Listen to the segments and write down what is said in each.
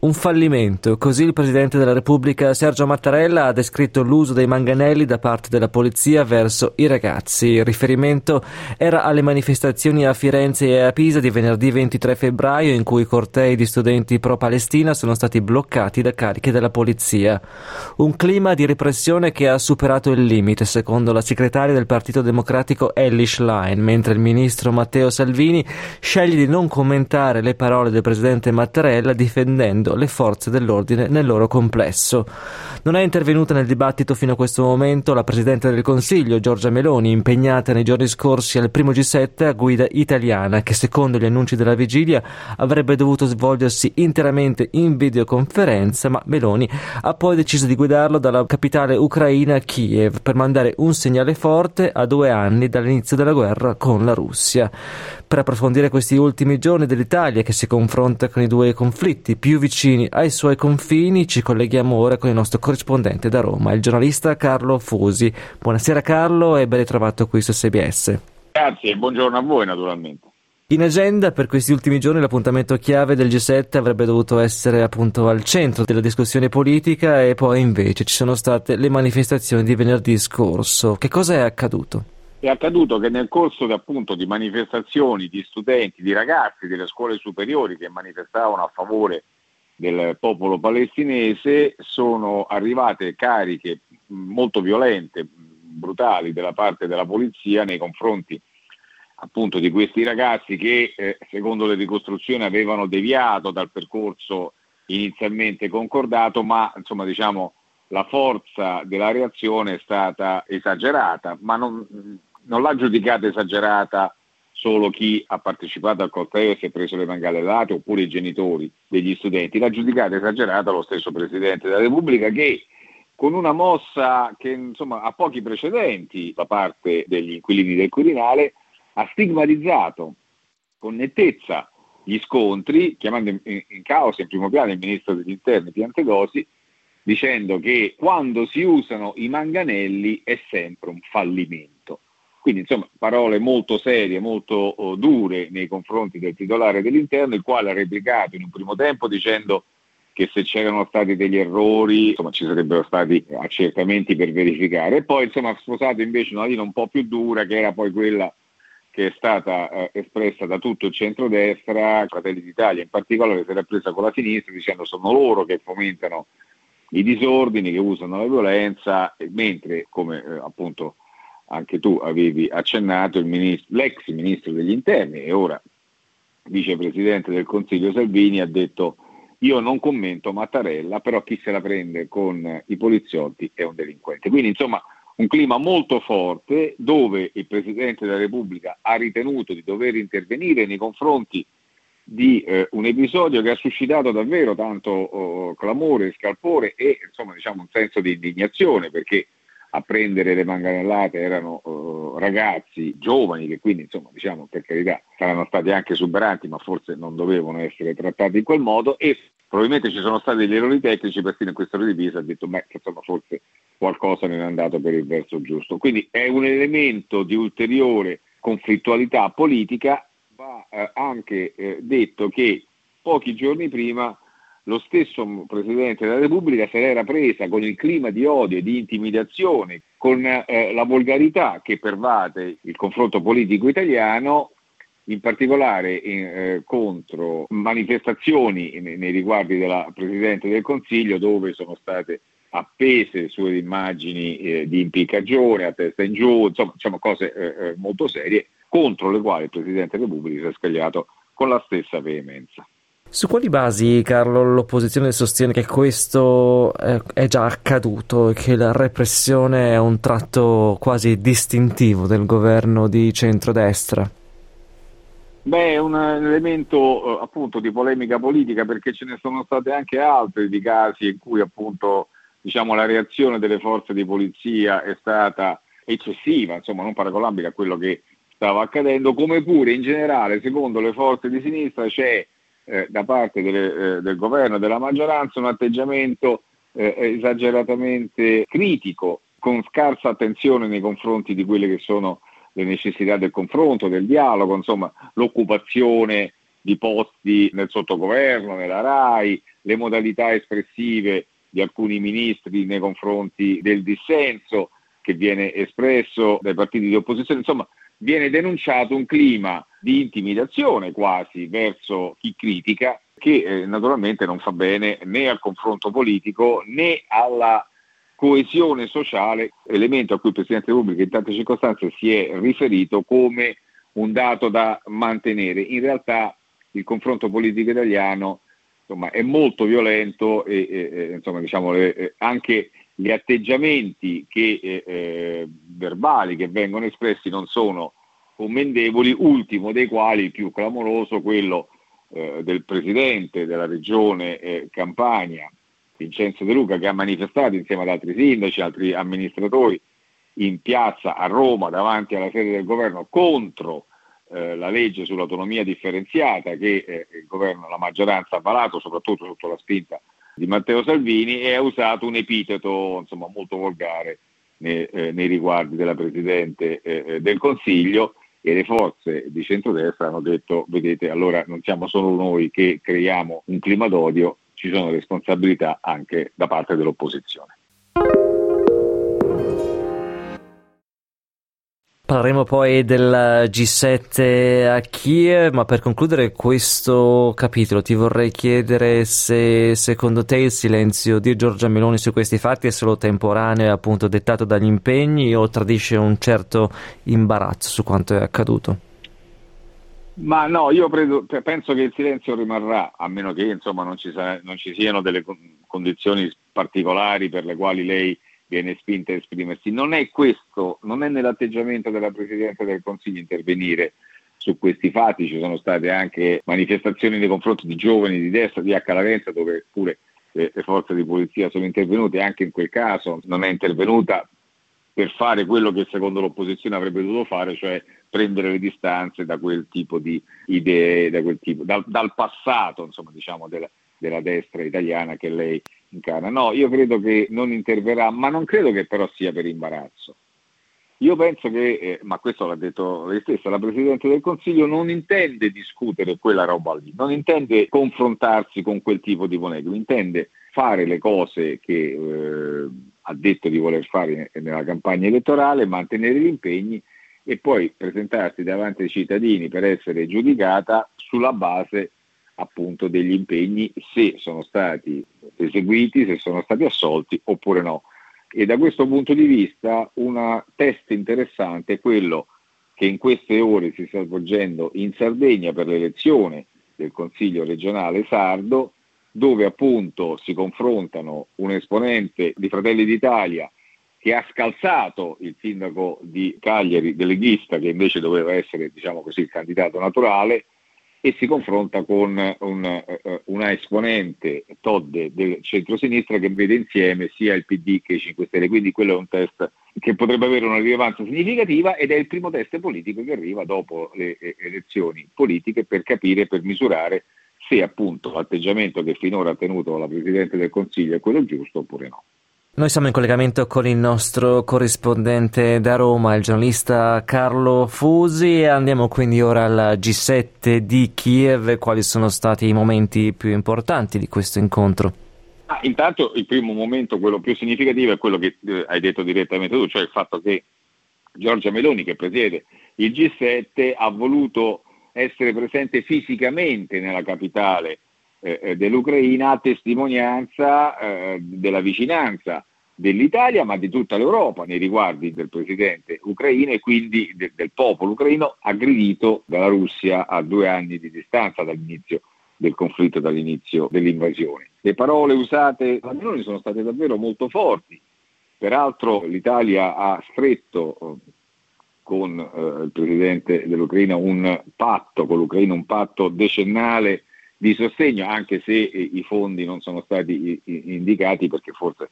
Un fallimento, così il Presidente della Repubblica Sergio Mattarella ha descritto l'uso dei manganelli da parte della polizia verso i ragazzi. Il riferimento era alle manifestazioni a Firenze e a Pisa di venerdì 23 febbraio in cui cortei di studenti pro-Palestina sono stati bloccati da cariche della polizia. Un clima di repressione che ha superato il limite, secondo la segretaria del Partito Democratico Ellie Schlein, mentre il ministro Matteo Salvini sceglie di non commentare le parole del Presidente Mattarella difendendo le forze dell'ordine nel loro complesso. Non è intervenuta nel dibattito fino a questo momento la Presidente del Consiglio, Giorgia Meloni, impegnata nei giorni scorsi al primo G7 a guida italiana, che secondo gli annunci della vigilia avrebbe dovuto svolgersi interamente in videoconferenza, ma Meloni ha poi deciso di guidarlo dalla capitale ucraina Kiev per mandare un segnale forte a due anni dall'inizio della guerra con la Russia. Per approfondire questi ultimi giorni dell'Italia che si confronta con i due conflitti più vicini ai suoi confini ci colleghiamo ora con il nostro corrispondente da Roma, il giornalista Carlo Fusi. Buonasera Carlo e ben ritrovato qui su SBS. Grazie e buongiorno a voi naturalmente. In agenda per questi ultimi giorni l'appuntamento chiave del G7 avrebbe dovuto essere appunto al centro della discussione politica e poi invece ci sono state le manifestazioni di venerdì scorso. Che cosa è accaduto? È accaduto che nel corso di, appunto, di manifestazioni di studenti, di ragazzi delle scuole superiori che manifestavano a favore del popolo palestinese sono arrivate cariche molto violente, brutali della parte della polizia nei confronti appunto di questi ragazzi che eh, secondo le ricostruzioni avevano deviato dal percorso inizialmente concordato, ma insomma diciamo la forza della reazione è stata esagerata, ma non, non l'ha giudicata esagerata solo chi ha partecipato al corteo e si è preso le mangallate oppure i genitori degli studenti. L'ha giudicata esagerata lo stesso Presidente della Repubblica che con una mossa che insomma, ha pochi precedenti da parte degli inquilini del Quirinale ha stigmatizzato con nettezza gli scontri, chiamando in, in causa in primo piano il Ministro degli Interni Piantedosi, dicendo che quando si usano i manganelli è sempre un fallimento. Quindi insomma parole molto serie, molto oh, dure nei confronti del titolare dell'interno, il quale ha replicato in un primo tempo dicendo che se c'erano stati degli errori insomma, ci sarebbero stati accertamenti per verificare. E poi insomma, ha sposato invece una linea un po' più dura che era poi quella che è stata eh, espressa da tutto il centrodestra, Fratelli d'Italia in particolare si era presa con la sinistra dicendo sono loro che fomentano i disordini, che usano la violenza, mentre come eh, appunto anche tu avevi accennato, ministro, l'ex ministro degli interni e ora vicepresidente del Consiglio Salvini ha detto io non commento Mattarella, però chi se la prende con i poliziotti è un delinquente. Quindi insomma un clima molto forte dove il Presidente della Repubblica ha ritenuto di dover intervenire nei confronti di eh, un episodio che ha suscitato davvero tanto oh, clamore, scalpore e insomma diciamo un senso di indignazione perché a prendere le manganellate erano uh, ragazzi giovani che quindi insomma diciamo per carità saranno stati anche esuberanti ma forse non dovevano essere trattati in quel modo e probabilmente ci sono stati degli errori tecnici persino in questo di Pisa ha detto beh insomma forse qualcosa non è andato per il verso giusto. Quindi è un elemento di ulteriore conflittualità politica va eh, anche eh, detto che pochi giorni prima lo stesso Presidente della Repubblica se l'era presa con il clima di odio e di intimidazione, con eh, la volgarità che pervade il confronto politico italiano, in particolare in, eh, contro manifestazioni nei, nei riguardi della Presidente del Consiglio dove sono state appese sue immagini eh, di impiccagione a testa in giù, insomma, insomma cose eh, eh, molto serie contro le quali il Presidente della Repubblica si è scagliato con la stessa veemenza. Su quali basi, Carlo, l'opposizione sostiene che questo è già accaduto e che la repressione è un tratto quasi distintivo del governo di centrodestra? Beh, è un elemento eh, appunto di polemica politica perché ce ne sono state anche altri di casi in cui appunto diciamo, la reazione delle forze di polizia è stata eccessiva, insomma non paragonabile a quello che stava accadendo, come pure in generale secondo le forze di sinistra c'è eh, da parte delle, eh, del governo e della maggioranza un atteggiamento eh, esageratamente critico con scarsa attenzione nei confronti di quelle che sono le necessità del confronto, del dialogo, insomma l'occupazione di posti nel sottogoverno, nella RAI, le modalità espressive di alcuni ministri nei confronti del dissenso che viene espresso dai partiti di opposizione, insomma viene denunciato un clima di intimidazione quasi verso chi critica che eh, naturalmente non fa bene né al confronto politico né alla coesione sociale, elemento a cui il Presidente della Repubblica in tante circostanze si è riferito come un dato da mantenere. In realtà il confronto politico italiano insomma, è molto violento e, e insomma, diciamo, eh, anche gli atteggiamenti che, eh, eh, verbali che vengono espressi non sono commendevoli, ultimo dei quali il più clamoroso, quello eh, del presidente della regione eh, Campania, Vincenzo De Luca, che ha manifestato insieme ad altri sindaci, altri amministratori in piazza a Roma davanti alla sede del governo contro eh, la legge sull'autonomia differenziata che eh, il governo, la maggioranza ha valato soprattutto sotto la spinta di Matteo Salvini e ha usato un epiteto insomma, molto volgare nei, eh, nei, riguardi della Presidente eh, eh, del Consiglio e le forze di centrodestra hanno detto vedete allora non siamo solo noi che creiamo un clima d'odio, ci sono responsabilità anche da parte dell'opposizione. Parleremo poi del G7 a Kiev, ma per concludere questo capitolo ti vorrei chiedere se secondo te il silenzio di Giorgia Meloni su questi fatti è solo temporaneo, appunto dettato dagli impegni o tradisce un certo imbarazzo su quanto è accaduto? Ma no, io credo, penso che il silenzio rimarrà, a meno che insomma, non, ci sa, non ci siano delle condizioni particolari per le quali lei viene spinta a esprimersi. Non è questo, non è nell'atteggiamento della Presidente del Consiglio intervenire su questi fatti, ci sono state anche manifestazioni nei confronti di giovani di destra di H. Lavenza dove pure le, le forze di polizia sono intervenute, anche in quel caso non è intervenuta per fare quello che secondo l'opposizione avrebbe dovuto fare, cioè prendere le distanze da quel tipo di idee, da tipo, dal, dal passato insomma, diciamo, della, della destra italiana che lei incarna. No, io credo che non interverrà, ma non credo che però sia per imbarazzo. Io penso che, eh, ma questo l'ha detto lei stessa, la Presidente del Consiglio non intende discutere quella roba lì, non intende confrontarsi con quel tipo di polemica, intende fare le cose che eh, ha detto di voler fare nella campagna elettorale, mantenere gli impegni e poi presentarsi davanti ai cittadini per essere giudicata sulla base appunto degli impegni se sono stati eseguiti, se sono stati assolti oppure no. E da questo punto di vista un test interessante è quello che in queste ore si sta svolgendo in Sardegna per l'elezione del Consiglio regionale sardo, dove appunto si confrontano un esponente di Fratelli d'Italia che ha scalzato il sindaco di Cagliari, deleghista, che invece doveva essere diciamo così, il candidato naturale, e si confronta con un, uh, una esponente Todd del centro-sinistra che vede insieme sia il PD che i 5 Stelle, quindi quello è un test che potrebbe avere una rilevanza significativa ed è il primo test politico che arriva dopo le elezioni politiche per capire, per misurare se appunto l'atteggiamento che finora ha tenuto la Presidente del Consiglio è quello giusto oppure no. Noi siamo in collegamento con il nostro corrispondente da Roma, il giornalista Carlo Fusi, andiamo quindi ora al G7 di Kiev. Quali sono stati i momenti più importanti di questo incontro? Ah, intanto il primo momento, quello più significativo, è quello che eh, hai detto direttamente tu, cioè il fatto che Giorgia Meloni, che presiede il G7, ha voluto essere presente fisicamente nella capitale eh, eh, dell'Ucraina a testimonianza eh, della vicinanza dell'Italia ma di tutta l'Europa nei riguardi del presidente ucraino e quindi de- del popolo ucraino aggredito dalla Russia a due anni di distanza dall'inizio del conflitto, dall'inizio dell'invasione. Le parole usate da Meloni sono state davvero molto forti. Peraltro l'Italia ha stretto eh, con eh, il presidente dell'Ucraina un patto con l'Ucraina, un patto decennale di sostegno, anche se eh, i fondi non sono stati indicati perché forse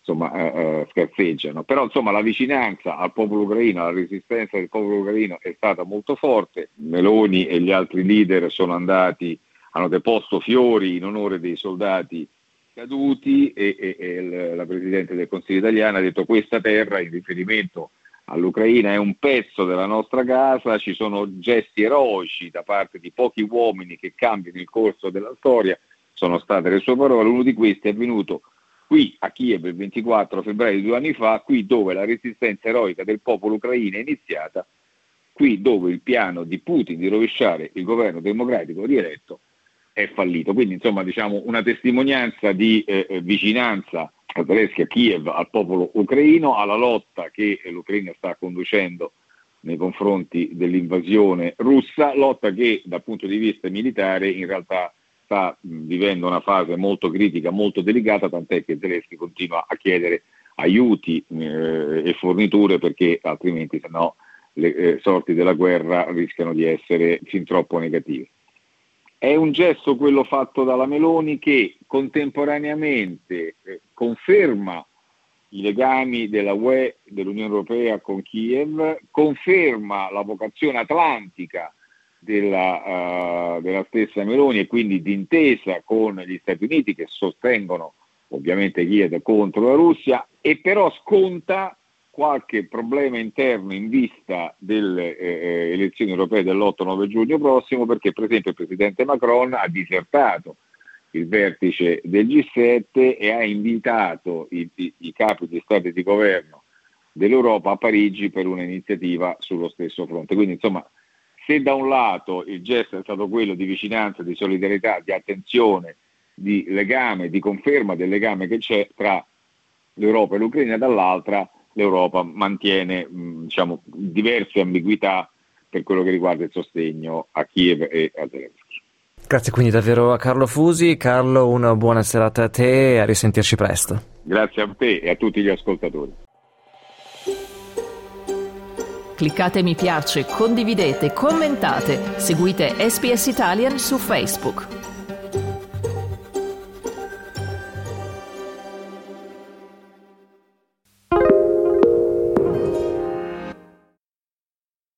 insomma, eh, eh, scarseggiano. Però insomma, la vicinanza al popolo ucraino, la resistenza del popolo ucraino è stata molto forte. Meloni e gli altri leader sono andati, hanno deposto fiori in onore dei soldati caduti e, e, e la Presidente del Consiglio italiano ha detto questa terra in riferimento all'Ucraina è un pezzo della nostra casa, ci sono gesti eroici da parte di pochi uomini che cambiano il corso della storia, sono state le sue parole, uno di questi è avvenuto qui a Kiev il 24 febbraio di due anni fa, qui dove la resistenza eroica del popolo ucraino è iniziata, qui dove il piano di Putin di rovesciare il governo democratico rieletto è fallito. Quindi insomma diciamo una testimonianza di eh, eh vicinanza a Zelensky, a Kiev, al popolo ucraino, alla lotta che l'Ucraina sta conducendo nei confronti dell'invasione russa, lotta che dal punto di vista militare in realtà sta vivendo una fase molto critica, molto delicata, tant'è che Zelensky continua a chiedere aiuti eh, e forniture perché altrimenti se no le eh, sorti della guerra rischiano di essere fin troppo negative. È un gesto quello fatto dalla Meloni che contemporaneamente eh, conferma i legami della UE, dell'Unione Europea con Kiev, conferma la vocazione atlantica della, uh, della stessa Meloni e quindi d'intesa con gli Stati Uniti che sostengono ovviamente Kiev contro la Russia e però sconta qualche problema interno in vista delle eh, eh elezioni europee dell'8-9 giugno prossimo perché per esempio il Presidente Macron ha disertato il vertice del G7 e ha invitato i, i, i capi di Stato e di governo dell'Europa a Parigi per un'iniziativa sullo stesso fronte. Quindi insomma se da un lato il gesto è stato quello di vicinanza, di solidarietà, di attenzione, di legame, di conferma del legame che c'è tra l'Europa e l'Ucraina, dall'altra l'Europa mantiene diciamo, diverse ambiguità per quello che riguarda il sostegno a Kiev e a Zelensky. Grazie quindi davvero a Carlo Fusi. Carlo, una buona serata a te e a risentirci presto. Grazie a te e a tutti gli ascoltatori. Cliccate mi piace, condividete, commentate, seguite SPS Italian su Facebook.